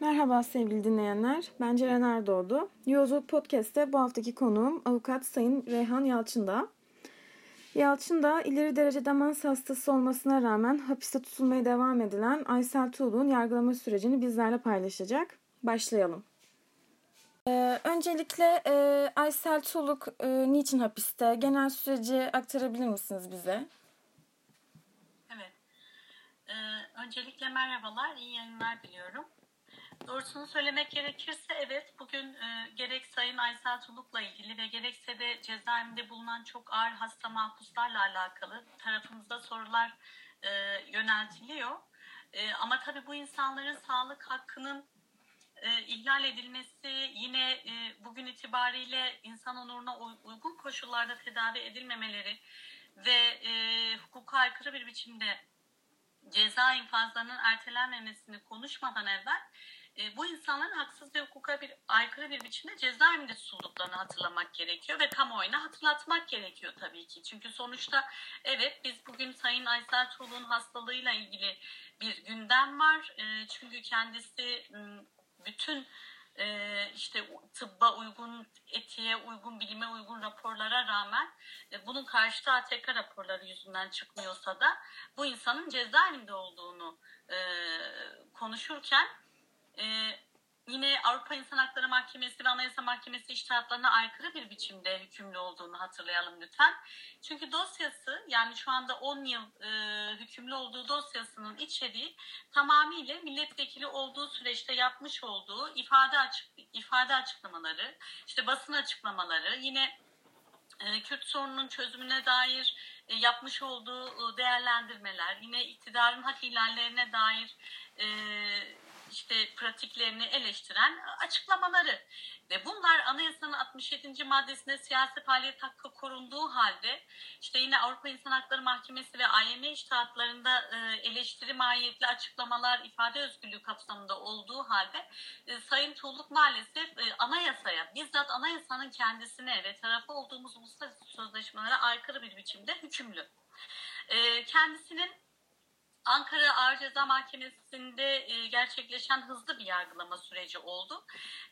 Merhaba sevgili dinleyenler. Ben Ceren Erdoğdu. Yolculuk Podcast'te bu haftaki konuğum avukat Sayın Reyhan Yalçın'da. Yalçın da ileri derece demans hastası olmasına rağmen hapiste tutulmaya devam edilen Aysel Tuğlu'nun yargılama sürecini bizlerle paylaşacak. Başlayalım. Ee, öncelikle e, Aysel Tuğluk e, niçin hapiste? Genel süreci aktarabilir misiniz bize? Evet. Ee, öncelikle merhabalar, iyi yayınlar diliyorum. Doğrusunu söylemek gerekirse evet bugün e, gerek Sayın Aysel Tuluk'la ilgili ve gerekse de cezaevinde bulunan çok ağır hasta mahpuslarla alakalı tarafımızda sorular e, yöneltiliyor. E, ama tabii bu insanların sağlık hakkının e, ihlal edilmesi yine e, bugün itibariyle insan onuruna uygun koşullarda tedavi edilmemeleri ve e, hukuka aykırı bir biçimde ceza infazlarının ertelenmemesini konuşmadan evvel e, bu insanların haksız ve hukuka bir aykırı bir biçimde cezaevinde tutulduklarını hatırlamak gerekiyor ve kamuoyuna hatırlatmak gerekiyor tabii ki. Çünkü sonuçta evet biz bugün Sayın Aysel Tuğlu'nun hastalığıyla ilgili bir gündem var. E, çünkü kendisi bütün e, işte tıbba uygun, etiğe uygun, bilime uygun raporlara rağmen e, bunun karşıtı ATK raporları yüzünden çıkmıyorsa da bu insanın cezaevinde olduğunu e, konuşurken e, yine Avrupa İnsan Hakları Mahkemesi ve Anayasa Mahkemesi iştahatlarına aykırı bir biçimde hükümlü olduğunu hatırlayalım lütfen. Çünkü dosyası yani şu anda 10 yıl e, hükümlü olduğu dosyasının içeriği tamamıyla milletvekili olduğu süreçte yapmış olduğu ifade açık ifade açıklamaları, işte basın açıklamaları, yine e, Kürt sorununun çözümüne dair e, yapmış olduğu e, değerlendirmeler, yine iktidarın hak ihlallerine dair e, işte pratiklerini eleştiren açıklamaları ve bunlar anayasanın 67. maddesinde siyasi faaliyet hakkı korunduğu halde işte yine Avrupa İnsan Hakları Mahkemesi ve AYM iştahatlarında e, eleştiri mahiyetli açıklamalar ifade özgürlüğü kapsamında olduğu halde e, Sayın Tuğluk maalesef e, anayasaya bizzat anayasanın kendisine ve tarafı olduğumuz uluslararası sözleşmelere aykırı bir biçimde hükümlü. Kendisinin Ankara Ağır Ceza Mahkemesi'nde e, gerçekleşen hızlı bir yargılama süreci oldu.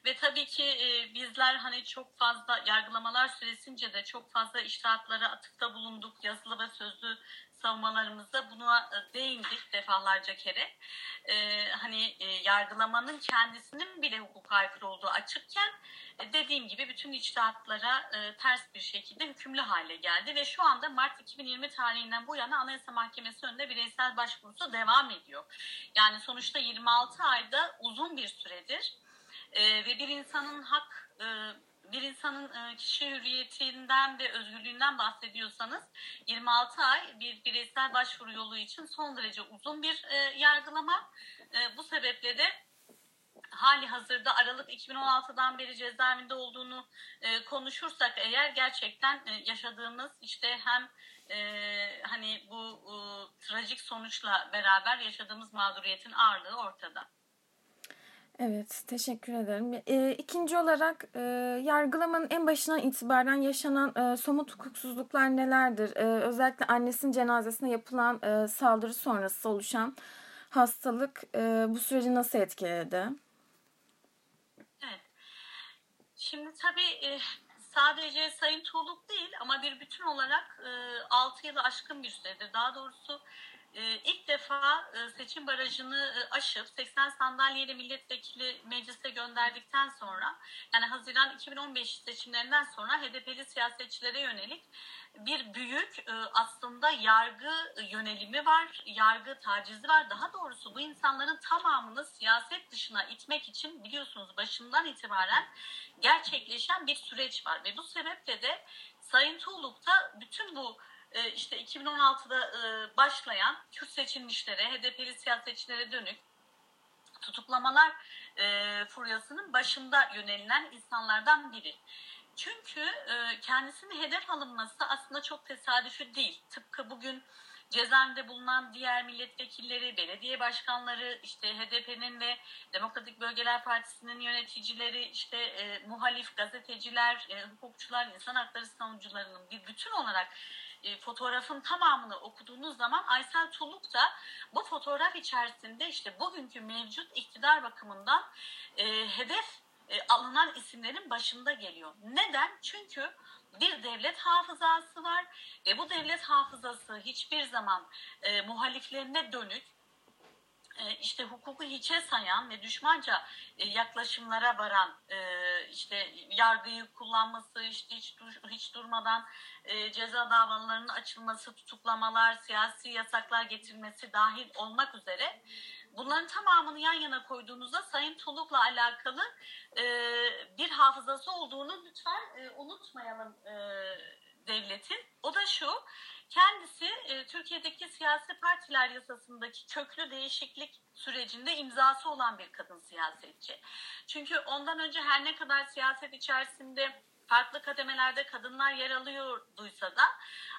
Ve tabii ki e, bizler hani çok fazla yargılamalar süresince de çok fazla iştahatlara atıkta bulunduk. Yazılı ve sözlü savunmalarımızda buna e, değindik defalarca kere. Ee, hani e, yargılamanın kendisinin bile hukuka aykırı olduğu açıkken e, dediğim gibi bütün içtihatlara e, ters bir şekilde hükümlü hale geldi ve şu anda Mart 2020 tarihinden bu yana Anayasa Mahkemesi önünde bireysel başvurusu devam ediyor. Yani sonuçta 26 ayda uzun bir süredir e, ve bir insanın hak e, bir insanın e, kişi hürriyetinden ve özgürlüğünden bahsediyorsanız 26 ay bir bireysel başvuru yolu için son derece uzun bir e, yargılama. E, bu sebeple de hali hazırda Aralık 2016'dan beri cezaevinde olduğunu konuşursak eğer gerçekten yaşadığımız işte hem hani bu trajik sonuçla beraber yaşadığımız mağduriyetin ağırlığı ortada. Evet, teşekkür ederim. E, ikinci olarak e, yargılamanın en başından itibaren yaşanan e, somut hukuksuzluklar nelerdir? E, özellikle annesinin cenazesine yapılan e, saldırı sonrası oluşan hastalık e, bu süreci nasıl etkiledi? Evet. Şimdi tabii e, sadece Sayın Tuğluk değil ama bir bütün olarak e, 6 yılı aşkın bir süredir. Daha doğrusu ilk defa e, seçim barajını e, aşıp 80 sandalyeyle milletvekili meclise gönderdikten sonra yani Haziran 2015 seçimlerinden sonra HDP'li siyasetçilere yönelik bir büyük aslında yargı yönelimi var, yargı tacizi var. Daha doğrusu bu insanların tamamını siyaset dışına itmek için biliyorsunuz başından itibaren gerçekleşen bir süreç var. Ve bu sebeple de Sayın Tuğluk da bütün bu e, işte 2016'da e, başlayan Kürt seçilmişlere, HDP'li siyasetçilere dönük tutuklamalar e, furyasının başında yönelilen insanlardan biri. Çünkü e, kendisinin hedef alınması aslında çok tesadüfi değil. Tıpkı bugün cezaevinde bulunan diğer milletvekilleri, belediye başkanları, işte HDP'nin ve Demokratik Bölgeler Partisi'nin yöneticileri, işte e, muhalif gazeteciler, e, hukukçular, insan hakları savunucularının bir bütün olarak e, fotoğrafın tamamını okuduğunuz zaman Aysel Tulluk da bu fotoğraf içerisinde işte bugünkü mevcut iktidar bakımından e, hedef e, alınan isimlerin başında geliyor. Neden? Çünkü bir devlet hafızası var ve bu devlet hafızası hiçbir zaman e, muhaliflerine dönük işte hukuku hiçe sayan ve düşmanca e, yaklaşımlara varan e, işte yargıyı kullanması işte hiç, hiç durmadan ceza davalarının açılması tutuklamalar siyasi yasaklar getirmesi dahil olmak üzere bunların tamamını yan yana koyduğunuzda Sayın Tuluk'la alakalı bir hafızası olduğunu lütfen unutmayalım devletin. O da şu Kendisi e, Türkiye'deki siyasi partiler yasasındaki köklü değişiklik sürecinde imzası olan bir kadın siyasetçi. Çünkü ondan önce her ne kadar siyaset içerisinde farklı kademelerde kadınlar yer alıyorduysa da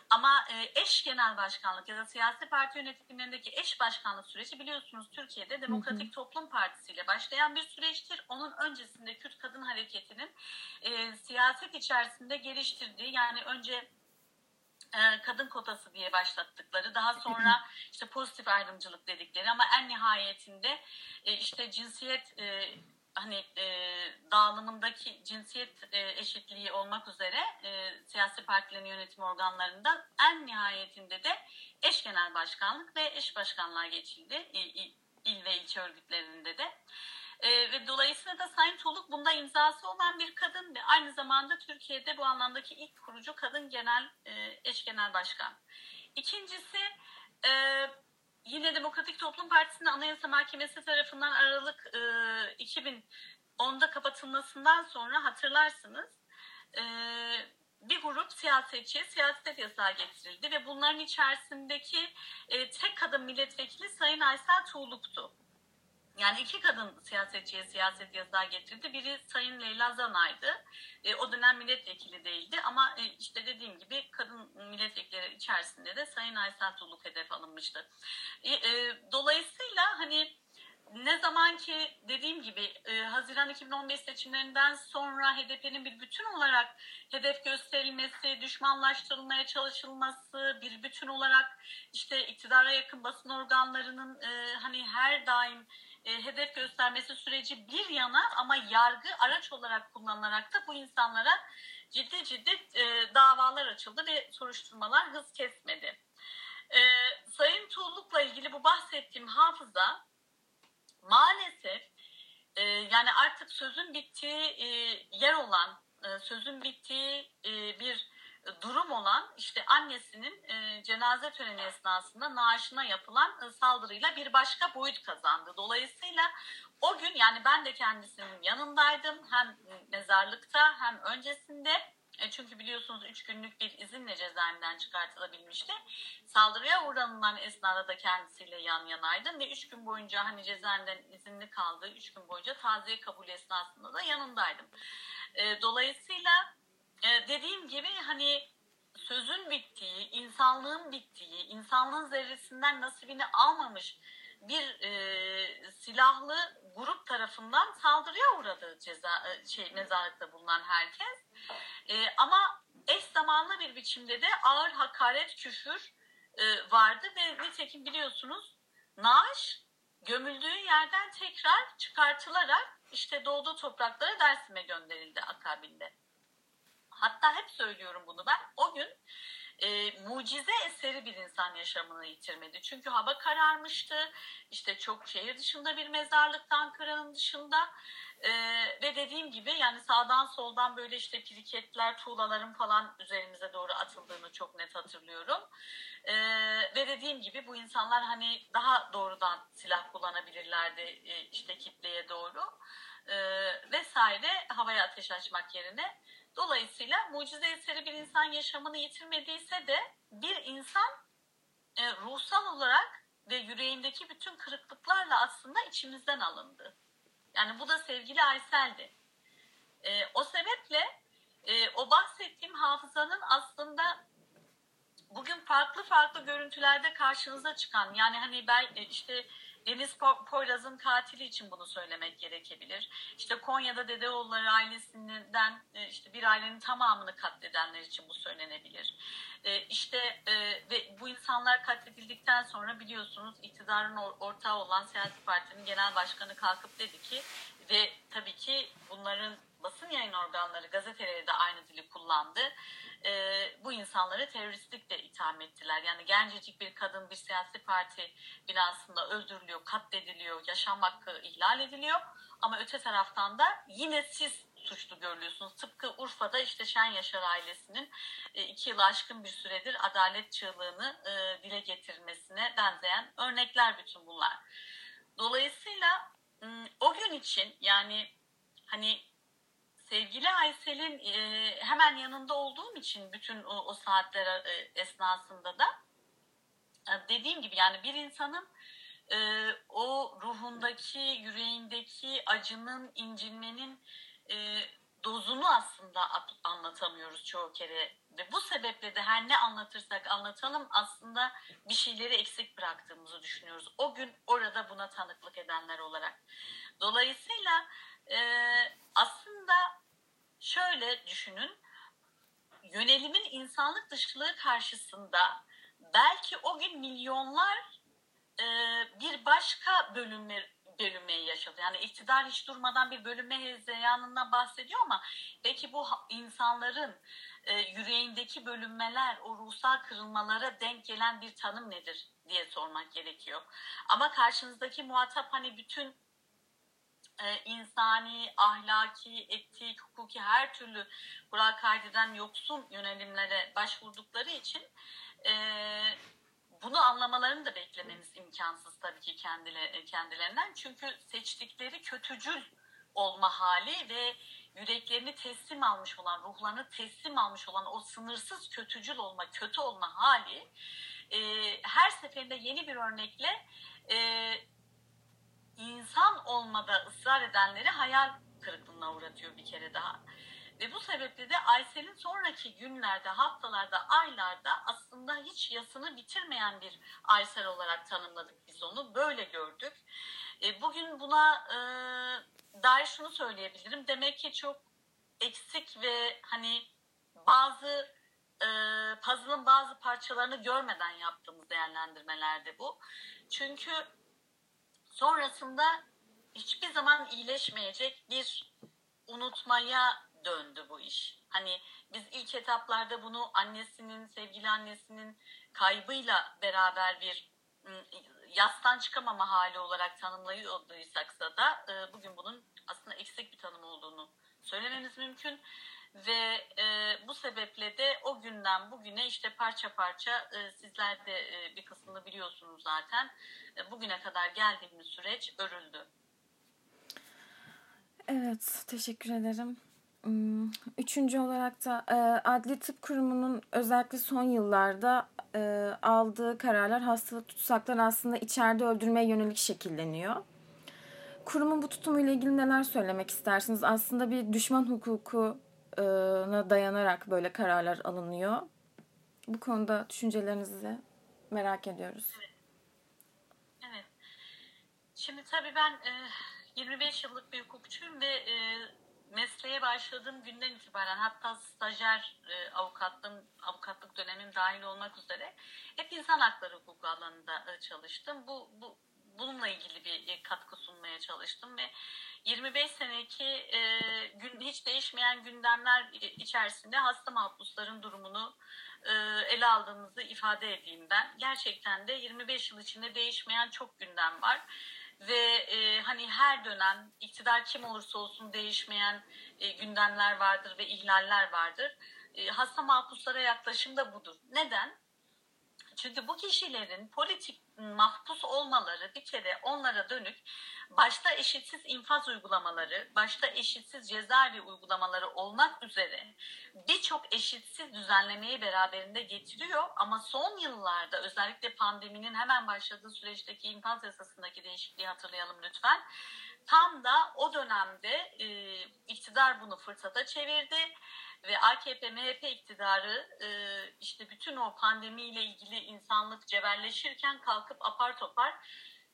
ama e, eş genel başkanlık ya da siyasi parti yönetimlerindeki eş başkanlık süreci biliyorsunuz Türkiye'de Demokratik Toplum Partisi ile başlayan bir süreçtir. Onun öncesinde Kürt Kadın Hareketi'nin e, siyaset içerisinde geliştirdiği yani önce kadın kotası diye başlattıkları daha sonra işte pozitif ayrımcılık dedikleri ama en nihayetinde e, işte cinsiyet e, hani dağılımındaki cinsiyet eşitliği olmak üzere siyasi partilerin yönetim organlarında en nihayetinde de eş genel başkanlık ve eş başkanlığa geçildi il ve ilçe örgütlerinde de. E, ve dolayısıyla da Sayın Toluk bunda imzası olan bir kadın ve aynı zamanda Türkiye'de bu anlamdaki ilk kurucu kadın genel e, eş genel başkan. İkincisi e, yine Demokratik Toplum Partisi'nin Anayasa Mahkemesi tarafından Aralık e, 2010'da kapatılmasından sonra hatırlarsınız e, bir grup siyasetçi siyaset yasağı getirildi ve bunların içerisindeki e, tek kadın milletvekili Sayın Aysel Tuğluk'tu. Yani iki kadın siyasetçiye siyaset yasağı getirdi. Biri Sayın Leyla Zanay'dı. E, o dönem milletvekili değildi ama e, işte dediğim gibi kadın milletvekilleri içerisinde de Sayın Aysel Tuluk hedef alınmıştı. E, e, dolayısıyla hani ne zaman ki dediğim gibi e, Haziran 2015 seçimlerinden sonra HDP'nin bir bütün olarak hedef gösterilmesi, düşmanlaştırılmaya çalışılması, bir bütün olarak işte iktidara yakın basın organlarının e, hani her daim e, hedef göstermesi süreci bir yana ama yargı araç olarak kullanılarak da bu insanlara ciddi ciddi e, davalar açıldı ve soruşturmalar hız kesmedi. E, Sayın Tuğluk'la ilgili bu bahsettiğim hafıza maalesef e, yani artık sözün bittiği e, yer olan, e, sözün bittiği e, bir durum olan işte annesinin e, cenaze töreni esnasında naaşına yapılan e, saldırıyla bir başka boyut kazandı. Dolayısıyla o gün yani ben de kendisinin yanındaydım hem mezarlıkta hem öncesinde e, çünkü biliyorsunuz 3 günlük bir izinle cezaevinden çıkartılabilmişti. Saldırıya uğranılan esnada da kendisiyle yan yanaydım ve 3 gün boyunca hani cezaevinden izinli kaldığı 3 gün boyunca taziye kabul esnasında da yanındaydım. Dolayısıyla e, dediğim gibi hani sözün bittiği, insanlığın bittiği, insanlığın zerresinden nasibini almamış bir e, silahlı grup tarafından saldırıya uğradı ceza e, şey mezarlıkta bulunan herkes. E, ama eş zamanlı bir biçimde de ağır hakaret, küfür e, vardı ve nitekim biliyorsunuz naaş gömüldüğü yerden tekrar çıkartılarak işte doğduğu topraklara Dersim'e gönderildi akabinde. Hatta hep söylüyorum bunu ben. O gün e, mucize eseri bir insan yaşamını yitirmedi. Çünkü hava kararmıştı. İşte çok şehir dışında bir mezarlıkta Ankara'nın dışında. E, ve dediğim gibi yani sağdan soldan böyle işte piriketler, tuğlaların falan üzerimize doğru atıldığını çok net hatırlıyorum. E, ve dediğim gibi bu insanlar hani daha doğrudan silah kullanabilirlerdi e, işte kitleye doğru. E, vesaire havaya ateş açmak yerine Dolayısıyla mucize eseri bir insan yaşamını yitirmediyse de bir insan e, ruhsal olarak ve yüreğindeki bütün kırıklıklarla aslında içimizden alındı. Yani bu da sevgili Aysel'di. E, o sebeple e, o bahsettiğim hafızanın aslında bugün farklı farklı görüntülerde karşınıza çıkan yani hani ben e, işte Deniz Poyraz'ın katili için bunu söylemek gerekebilir. İşte Konya'da Dedeoğulları ailesinden e, işte bir ailenin tamamını katledenler için bu söylenebilir. E, işte e, ve bu insanlar katledildikten sonra biliyorsunuz iktidarın ortağı olan siyasi partinin genel başkanı kalkıp dedi ki ve tabii ki bunların basın yayın organları gazeteleri de aynı dili kullandı e, bu insanları teröristlikle itham ettiler. Yani gencecik bir kadın bir siyasi parti binasında öldürülüyor, katlediliyor, yaşam hakkı ihlal ediliyor. Ama öte taraftan da yine siz suçlu görülüyorsunuz. Tıpkı Urfa'da işte Şen Yaşar ailesinin e, iki yıl aşkın bir süredir adalet çığlığını e, dile getirmesine benzeyen örnekler bütün bunlar. Dolayısıyla o gün için yani hani sevgili Aysel'in e, hemen yanında olduğum için bütün o, o saatler e, esnasında da e, dediğim gibi yani bir insanın e, o ruhundaki, yüreğindeki acının, incinmenin e, dozunu aslında anlatamıyoruz çoğu kere. Ve bu sebeple de her ne anlatırsak anlatalım aslında bir şeyleri eksik bıraktığımızı düşünüyoruz. O gün orada buna tanıklık edenler olarak. Dolayısıyla e, aslında şöyle düşünün yönelimin insanlık dışılığı karşısında belki o gün milyonlar e, bir başka bölünme bölünmeyi yaşadı. Yani iktidar hiç durmadan bir bölünme hezeyanından bahsediyor ama peki bu insanların e, yüreğindeki bölünmeler, o ruhsal kırılmalara denk gelen bir tanım nedir diye sormak gerekiyor. Ama karşınızdaki muhatap hani bütün e, insani, ahlaki, etik, hukuki her türlü kural kaydeden yoksun yönelimlere başvurdukları için e, bunu anlamalarını da beklememiz imkansız tabii ki kendile, kendilerinden. Çünkü seçtikleri kötücül olma hali ve yüreklerini teslim almış olan, ruhlarını teslim almış olan o sınırsız kötücül olma, kötü olma hali e, her seferinde yeni bir örnekle e, insan olmada ısrar edenleri hayal kırıklığına uğratıyor bir kere daha. Ve bu sebeple de Aysel'in sonraki günlerde, haftalarda, aylarda aslında hiç yasını bitirmeyen bir Aysel olarak tanımladık biz onu. Böyle gördük. E, bugün buna e, dair şunu söyleyebilirim. Demek ki çok eksik ve hani bazı e, puzzle'ın bazı parçalarını görmeden yaptığımız değerlendirmelerde bu. Çünkü sonrasında hiçbir zaman iyileşmeyecek bir unutmaya döndü bu iş. Hani biz ilk etaplarda bunu annesinin, sevgili annesinin kaybıyla beraber bir ıı, yastan çıkamama hali olarak tanımlayıyorduysaksa da ıı, bugün bunun aslında eksik bir tanım olduğunu söylememiz mümkün. Ve e, bu sebeple de o günden bugüne işte parça parça e, sizler de e, bir kısmını biliyorsunuz zaten. E, bugüne kadar geldiğimiz süreç örüldü. Evet, teşekkür ederim. Hmm, üçüncü olarak da e, Adli Tıp Kurumu'nun özellikle son yıllarda e, aldığı kararlar hastalık tutsaklar aslında içeride öldürmeye yönelik şekilleniyor. Kurumun bu tutumuyla ilgili neler söylemek istersiniz? Aslında bir düşman hukukuna dayanarak böyle kararlar alınıyor. Bu konuda düşüncelerinizi merak ediyoruz. Evet. evet. Şimdi tabii ben e, 25 yıllık bir hukukçuyum ve e, mesleğe başladığım günden itibaren hatta stajyer e, avukatlığım, avukatlık dönemim dahil olmak üzere hep insan hakları hukuku alanında e, çalıştım. Bu, bu bununla ilgili bir e, katkı sunmaya çalıştım ve 25 seneki e, gün hiç değişmeyen gündemler içerisinde hasta mahpusların durumunu e, ele aldığımızı ifade edeyim ben. Gerçekten de 25 yıl içinde değişmeyen çok gündem var ve e, hani her dönem iktidar kim olursa olsun değişmeyen e, gündemler vardır ve ihlaller vardır. E, hasta mahpuslara yaklaşım da budur. Neden? Çünkü bu kişilerin politik mahpus olmaları bir kere onlara dönük başta eşitsiz infaz uygulamaları, başta eşitsiz cezaevi uygulamaları olmak üzere birçok eşitsiz düzenlemeyi beraberinde getiriyor. Ama son yıllarda özellikle pandeminin hemen başladığı süreçteki infaz yasasındaki değişikliği hatırlayalım lütfen. Tam da o dönemde e, iktidar bunu fırsata çevirdi ve AKP MHP iktidarı e, işte bütün o pandemiyle ilgili insanlık cebelleşirken kalkıp apar topar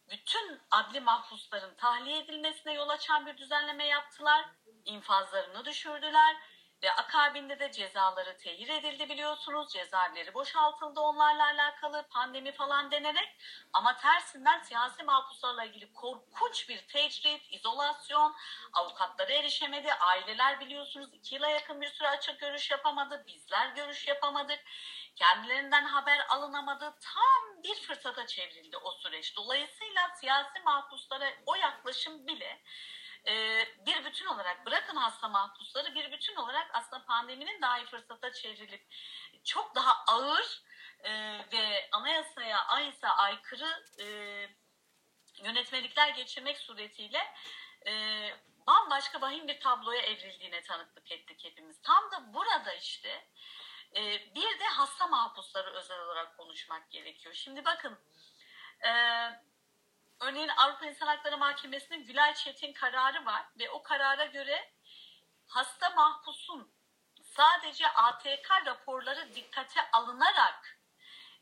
bütün adli mahpusların tahliye edilmesine yol açan bir düzenleme yaptılar. İnfazlarını düşürdüler ve akabinde de cezaları tehir edildi biliyorsunuz. Cezaevleri boşaltıldı onlarla alakalı pandemi falan denerek. Ama tersinden siyasi mahpuslarla ilgili korkunç bir tecrit, izolasyon, avukatlara erişemedi. Aileler biliyorsunuz iki yıla yakın bir süre açık görüş yapamadı. Bizler görüş yapamadık. Kendilerinden haber alınamadı. Tam bir fırsata çevrildi o süreç. Dolayısıyla siyasi mahpuslara o yaklaşım bile e, bir bütün olarak bırakın hasta mahpusları bir bütün olarak aslında pandeminin dahi fırsata çevrilip çok daha ağır e, ve anayasaya aysa aykırı e, yönetmelikler geçirmek suretiyle e, bambaşka vahim bir tabloya evrildiğine tanıklık ettik hepimiz. Tam da burada işte e, bir de hasta mahpusları özel olarak konuşmak gerekiyor. Şimdi bakın Örneğin Avrupa İnsan Hakları Mahkemesi'nin Gülay Çetin kararı var ve o karara göre hasta mahpusun sadece ATK raporları dikkate alınarak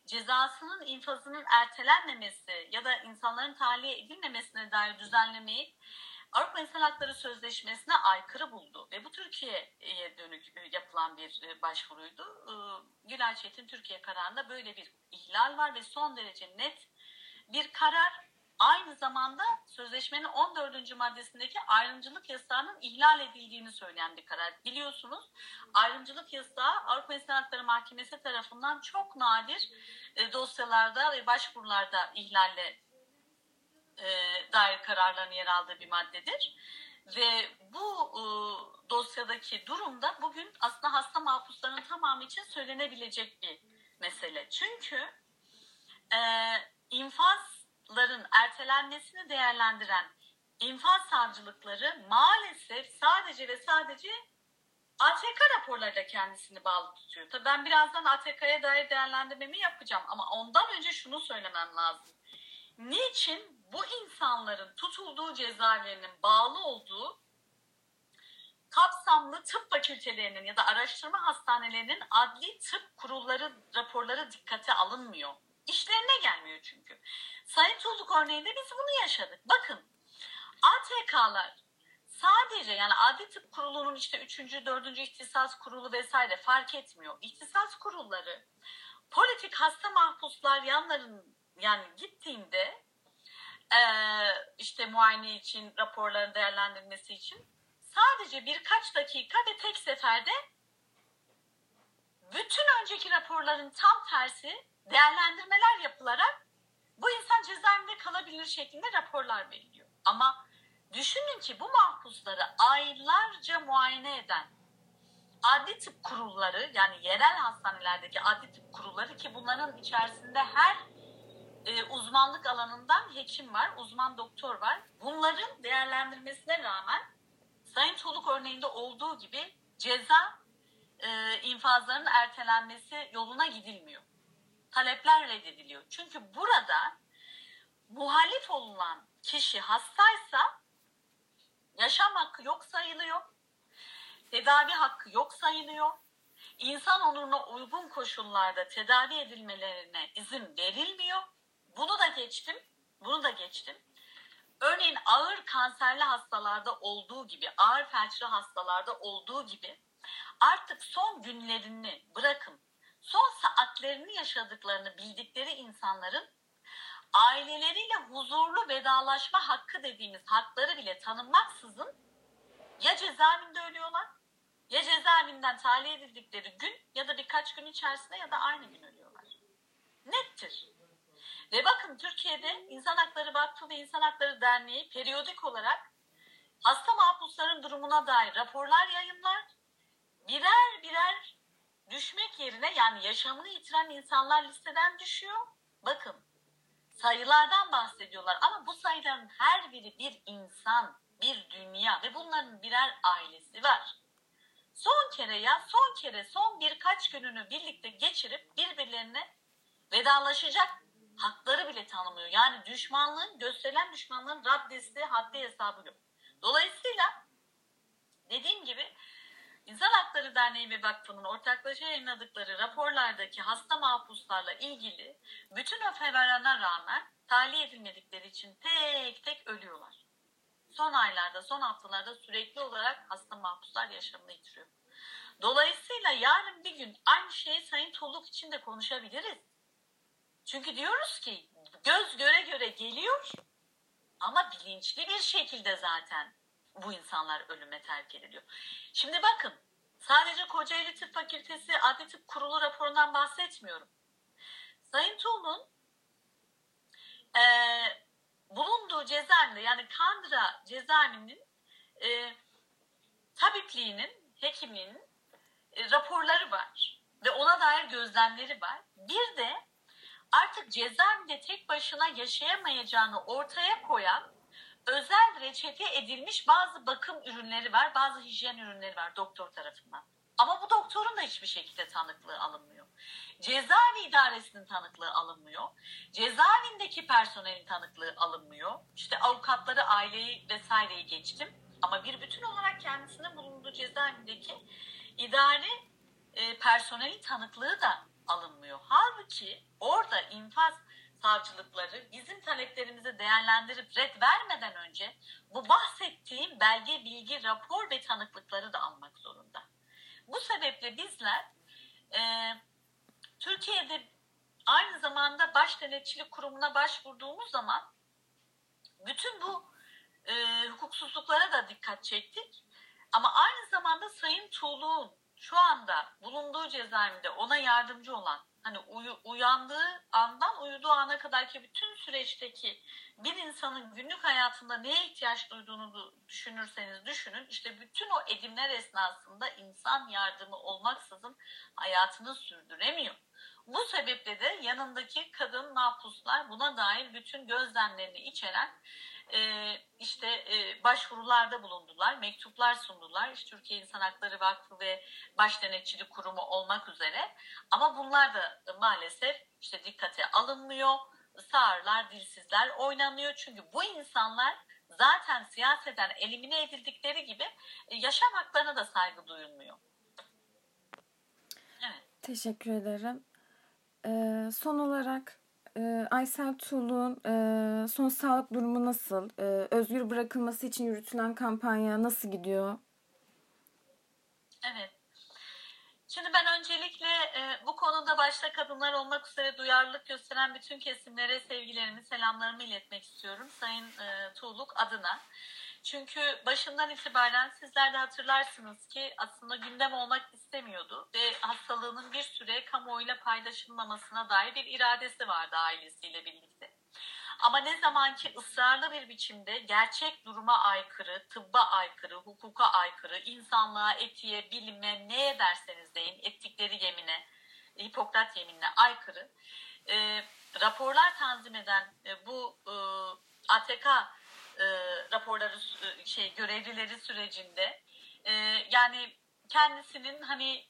cezasının infazının ertelenmemesi ya da insanların tahliye edilmemesine dair düzenlemeyi Avrupa İnsan Hakları Sözleşmesi'ne aykırı buldu ve bu Türkiye'ye dönük yapılan bir başvuruydu. Gülay Çetin Türkiye kararında böyle bir ihlal var ve son derece net bir karar aynı zamanda sözleşmenin 14. maddesindeki ayrımcılık yasağının ihlal edildiğini söyleyen bir karar. Biliyorsunuz ayrımcılık yasağı Avrupa İnsan Hakları Mahkemesi tarafından çok nadir e, dosyalarda ve başvurularda ihlalle e, dair kararların yer aldığı bir maddedir. Ve bu e, dosyadaki durumda bugün aslında hasta mahpusların tamamı için söylenebilecek bir mesele. Çünkü e, infaz ların ertelenmesini değerlendiren infaz savcılıkları maalesef sadece ve sadece ATK raporlarıyla kendisini bağlı tutuyor. Tabii ben birazdan ATK'ya dair değerlendirmemi yapacağım ama ondan önce şunu söylemem lazım. Niçin bu insanların tutulduğu cezaevlerinin bağlı olduğu kapsamlı tıp fakültelerinin ya da araştırma hastanelerinin adli tıp kurulları raporları dikkate alınmıyor? İşlerine gelmiyor çünkü. Sayın Tuğluk örneğinde biz bunu yaşadık. Bakın ATK'lar sadece yani Adli Tıp Kurulu'nun işte 3. 4. ihtisas kurulu vesaire fark etmiyor. İhtisas kurulları politik hasta mahpuslar yanların yani gittiğinde işte muayene için raporların değerlendirmesi için sadece birkaç dakika ve tek seferde bütün önceki raporların tam tersi değerlendirmeler yapılarak bu insan cezaevinde kalabilir şeklinde raporlar veriliyor. Ama düşünün ki bu mahpusları aylarca muayene eden adli tıp kurulları yani yerel hastanelerdeki adli tıp kurulları ki bunların içerisinde her e, uzmanlık alanından hekim var, uzman doktor var. Bunların değerlendirmesine rağmen Sayın Çoluk örneğinde olduğu gibi ceza e, infazlarının ertelenmesi yoluna gidilmiyor talepler reddediliyor. Çünkü burada muhalif olunan kişi hastaysa yaşam hakkı yok sayılıyor. Tedavi hakkı yok sayılıyor. İnsan onuruna uygun koşullarda tedavi edilmelerine izin verilmiyor. Bunu da geçtim. Bunu da geçtim. Örneğin ağır kanserli hastalarda olduğu gibi, ağır felçli hastalarda olduğu gibi artık son günlerini bırakın son saatlerini yaşadıklarını bildikleri insanların aileleriyle huzurlu vedalaşma hakkı dediğimiz hakları bile tanınmaksızın ya cezaevinde ölüyorlar ya cezaevinden tahliye edildikleri gün ya da birkaç gün içerisinde ya da aynı gün ölüyorlar. Nettir. Ve bakın Türkiye'de İnsan Hakları Vakfı ve İnsan Hakları Derneği periyodik olarak hasta mahpusların durumuna dair raporlar yayınlar. Birer birer düşmek yerine yani yaşamını yitiren insanlar listeden düşüyor. Bakın sayılardan bahsediyorlar ama bu sayıların her biri bir insan, bir dünya ve bunların birer ailesi var. Son kere ya son kere son birkaç gününü birlikte geçirip birbirlerine vedalaşacak hakları bile tanımıyor. Yani düşmanlığın gösterilen düşmanlığın raddesi haddi hesabı yok. Dolayısıyla dediğim gibi İnsan Hakları Derneği ve Vakfı'nın ortaklaşa yayınladıkları raporlardaki hasta mahpuslarla ilgili bütün o feverana rağmen tahliye edilmedikleri için tek tek ölüyorlar. Son aylarda, son haftalarda sürekli olarak hasta mahpuslar yaşamını yitiriyor. Dolayısıyla yarın bir gün aynı şeyi Sayın Tuğluk için de konuşabiliriz. Çünkü diyoruz ki göz göre göre geliyor ama bilinçli bir şekilde zaten bu insanlar ölüme terk ediliyor. Şimdi bakın sadece Kocaeli Tıp Fakültesi Adli Tıp Kurulu raporundan bahsetmiyorum. Sayın Tuğ'un e, bulunduğu cezaevinde yani Kandıra cezaevinin e, tabipliğinin, hekimliğinin e, raporları var ve ona dair gözlemleri var. Bir de artık cezaevinde tek başına yaşayamayacağını ortaya koyan özel reçete edilmiş bazı bakım ürünleri var, bazı hijyen ürünleri var doktor tarafından. Ama bu doktorun da hiçbir şekilde tanıklığı alınmıyor. Cezaevi idaresinin tanıklığı alınmıyor. Cezaevindeki personelin tanıklığı alınmıyor. İşte avukatları, aileyi vesaireyi geçtim. Ama bir bütün olarak kendisinin bulunduğu cezaevindeki idari e, personelin tanıklığı da alınmıyor. Halbuki orada infaz savcılıkları bizim taleplerimizi değerlendirip red vermeden önce bu bahsettiğim belge, bilgi, rapor ve tanıklıkları da almak zorunda. Bu sebeple bizler e, Türkiye'de aynı zamanda baş denetçilik kurumuna başvurduğumuz zaman bütün bu e, hukuksuzluklara da dikkat çektik. Ama aynı zamanda Sayın Tuğlu'nun şu anda bulunduğu cezaevinde ona yardımcı olan hani uyu, uyandığı andan uyuduğu ana kadar ki bütün süreçteki bir insanın günlük hayatında neye ihtiyaç duyduğunu düşünürseniz düşünün işte bütün o edimler esnasında insan yardımı olmaksızın hayatını sürdüremiyor. Bu sebeple de yanındaki kadın mahpuslar buna dair bütün gözlemlerini içeren e, işte e, başvurularda bulundular, mektuplar sundular. İşte Türkiye İnsan Hakları Vakfı ve Baş Denetçilik Kurumu olmak üzere. Ama bunlar da maalesef işte dikkate alınmıyor. Sağırlar, dilsizler oynanıyor. Çünkü bu insanlar zaten siyaseten elimine edildikleri gibi e, yaşam haklarına da saygı duyulmuyor. Evet. Teşekkür ederim. Ee, son olarak e, Aysel Tuğlu'nun e, son sağlık durumu nasıl? E, özgür bırakılması için yürütülen kampanya nasıl gidiyor? Evet. Şimdi ben öncelikle e, bu konuda başta kadınlar olmak üzere duyarlılık gösteren bütün kesimlere sevgilerimi, selamlarımı iletmek istiyorum. Sayın e, Tuğluk adına. Çünkü başından itibaren sizler de hatırlarsınız ki aslında gündem olmak istemiyordu ve hastalığının bir süre kamuoyuyla paylaşılmamasına dair bir iradesi vardı ailesiyle birlikte. Ama ne zaman ki ısrarlı bir biçimde gerçek duruma aykırı, tıbba aykırı, hukuka aykırı, insanlığa, etiğe, bilime, neye derseniz deyin, ettikleri yemine, Hipokrat yeminine aykırı e, raporlar tanzim eden e, bu e, ATK e, raporları e, şey görevlileri sürecinde e, yani kendisinin hani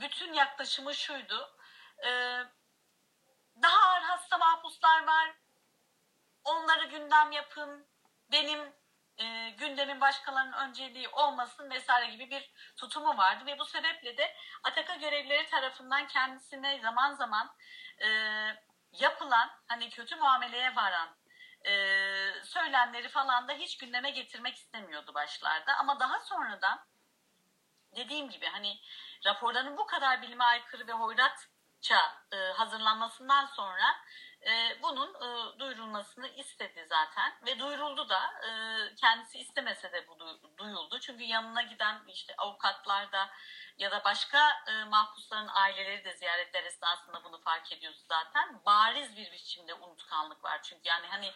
bütün yaklaşımı şuydu e, daha ağır hasta mahpuslar var onları gündem yapın benim e, gündemin başkalarının önceliği olmasın vesaire gibi bir tutumu vardı ve bu sebeple de Ataka görevlileri tarafından kendisine zaman zaman e, yapılan hani kötü muameleye varan e, söylemleri falan da hiç gündeme getirmek istemiyordu başlarda. Ama daha sonradan dediğim gibi hani raporların bu kadar bilime aykırı ve hoyratça e, hazırlanmasından sonra e, bunun e, duyurulmasını istedi zaten ve duyuruldu da e, kendisi istemese de bu duyuldu. Çünkü yanına giden işte avukatlar da ya da başka e, mahpusların aileleri de ziyaretler esnasında bunu fark ediyoruz zaten. Bariz bir biçimde unutkanlık var çünkü yani hani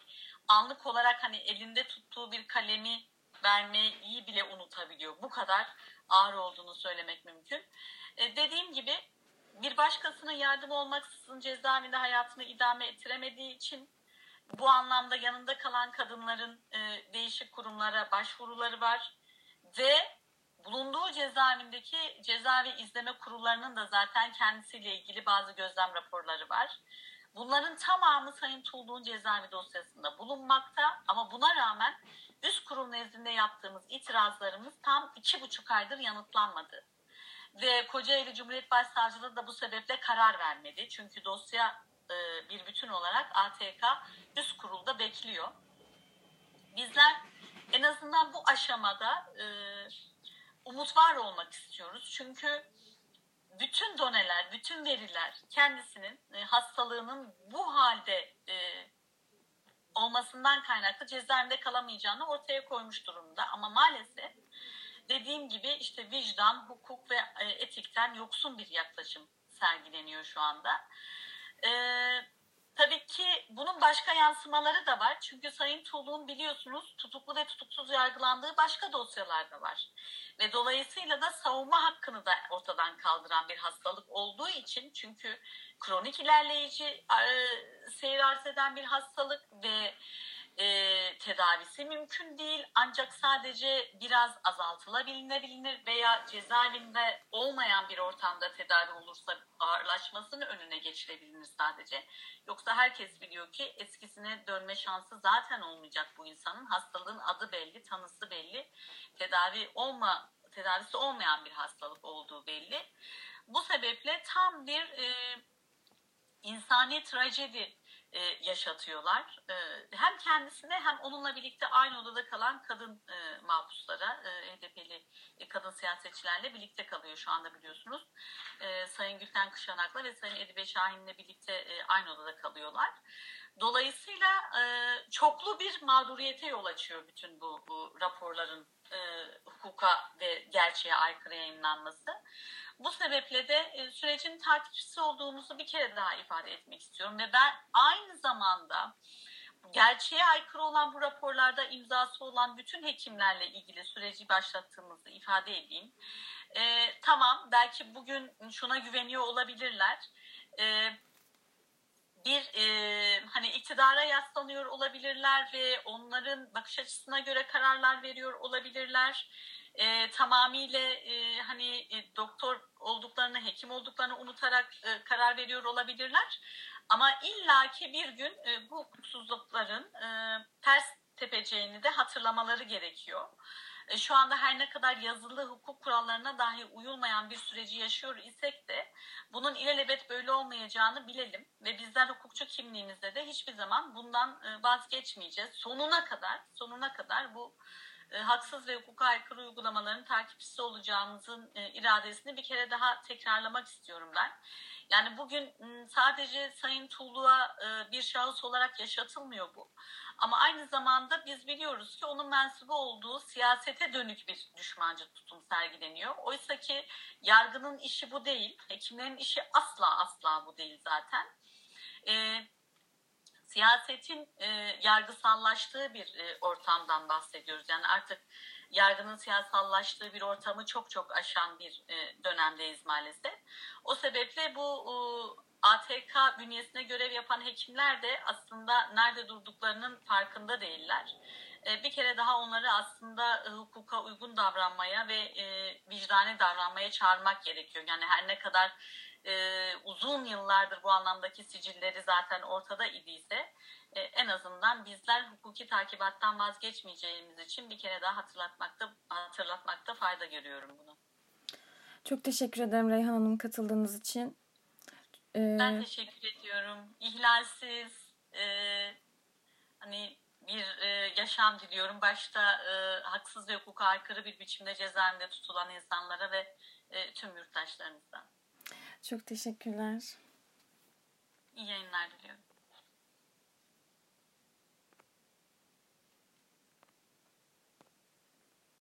anlık olarak hani elinde tuttuğu bir kalemi vermeyi bile unutabiliyor. Bu kadar ağır olduğunu söylemek mümkün. E, dediğim gibi bir başkasına yardım olmaksızın cezaevinde hayatını idame ettiremediği için bu anlamda yanında kalan kadınların e, değişik kurumlara başvuruları var ve bulunduğu cezaevindeki cezaevi izleme kurullarının da zaten kendisiyle ilgili bazı gözlem raporları var. Bunların tamamı Sayın Tuğlu'nun cezaevi dosyasında bulunmakta ama buna rağmen üst kurum nezdinde yaptığımız itirazlarımız tam iki buçuk aydır yanıtlanmadı. Ve Kocaeli Cumhuriyet Başsavcılığı da bu sebeple karar vermedi. Çünkü dosya e, bir bütün olarak ATK üst kurulda bekliyor. Bizler en azından bu aşamada e, umut var olmak istiyoruz. Çünkü bütün doneler, bütün veriler kendisinin e, hastalığının bu halde e, olmasından kaynaklı cezaevinde kalamayacağını ortaya koymuş durumda. Ama maalesef dediğim gibi işte vicdan, hukuk ve e, etikten yoksun bir yaklaşım sergileniyor şu anda. Ee, tabii ki bunun başka yansımaları da var. Çünkü Sayın Tuğlu'nun biliyorsunuz tutuklu ve tutuksuz yargılandığı başka dosyalar da var. Ve dolayısıyla da savunma hakkını da ortadan kaldıran bir hastalık olduğu için çünkü kronik ilerleyici e, seyir arz eden bir hastalık ve e, tedavisi mümkün değil. Ancak sadece biraz azaltılabilinebilir veya cezaevinde olmayan bir ortamda tedavi olursa ağırlaşmasının önüne geçilebilir sadece. Yoksa herkes biliyor ki eskisine dönme şansı zaten olmayacak bu insanın. Hastalığın adı belli, tanısı belli. Tedavi olma tedavisi olmayan bir hastalık olduğu belli. Bu sebeple tam bir e, insani trajedi e, yaşatıyorlar. E, hem kendisine hem onunla birlikte aynı odada kalan kadın e, mahpuslara, e, HDP'li e, kadın siyasetçilerle birlikte kalıyor şu anda biliyorsunuz. E, Sayın Gülten Kışanak'la ve Sayın Edibe Şahin'le birlikte e, aynı odada kalıyorlar. Dolayısıyla e, çoklu bir mağduriyete yol açıyor bütün bu, bu raporların e, hukuka ve gerçeğe aykırı yayınlanması. Bu sebeple de e, sürecin takipçisi olduğumuzu bir kere daha ifade etmek istiyorum ve ben aynı zamanda gerçeğe aykırı olan bu raporlarda imzası olan bütün hekimlerle ilgili süreci başlattığımızı ifade edeyim. E, tamam belki bugün şuna güveniyor olabilirler. E, bir e, hani iktidara yaslanıyor olabilirler ve onların bakış açısına göre kararlar veriyor olabilirler e, tamamıyla e, hani e, doktor olduklarını, hekim olduklarını unutarak e, karar veriyor olabilirler. Ama illaki bir gün e, bu hukuksuzlukların e, ters tepeceğini de hatırlamaları gerekiyor. E, şu anda her ne kadar yazılı hukuk kurallarına dahi uyulmayan bir süreci yaşıyor isek de bunun ilelebet böyle olmayacağını bilelim ve bizler hukukçu kimliğimizde de hiçbir zaman bundan e, vazgeçmeyeceğiz. Sonuna kadar, sonuna kadar bu e, haksız ve hukuka aykırı uygulamaların takipçisi olacağımızın e, iradesini bir kere daha tekrarlamak istiyorum ben. Yani bugün sadece Sayın Tuğlu'ya e, bir şahıs olarak yaşatılmıyor bu. Ama aynı zamanda biz biliyoruz ki onun mensubu olduğu siyasete dönük bir düşmancı tutum sergileniyor. Oysa ki yargının işi bu değil, hekimlerin işi asla asla bu değil zaten. Ee, siyasetin e, yargısallaştığı bir e, ortamdan bahsediyoruz. Yani artık yargının siyasallaştığı bir ortamı çok çok aşan bir e, dönemdeyiz maalesef. O sebeple bu e, ATK bünyesine görev yapan hekimler de aslında nerede durduklarının farkında değiller. E, bir kere daha onları aslında e, hukuka uygun davranmaya ve e, vicdani davranmaya çağırmak gerekiyor. Yani her ne kadar e, uzun yıllardır bu anlamdaki sicilleri zaten ortada idiyse e, en azından bizler hukuki takibattan vazgeçmeyeceğimiz için bir kere daha hatırlatmakta hatırlatmakta fayda görüyorum bunu. Çok teşekkür ederim Reyhan Hanım katıldığınız için. Ee... Ben teşekkür ediyorum. İhlalsiz e, hani bir e, yaşam diliyorum. Başta e, haksız ve hukuka aykırı bir biçimde cezaevinde tutulan insanlara ve e, tüm yurttaşlarımıza. Çok teşekkürler. İyi yayınlar diliyorum.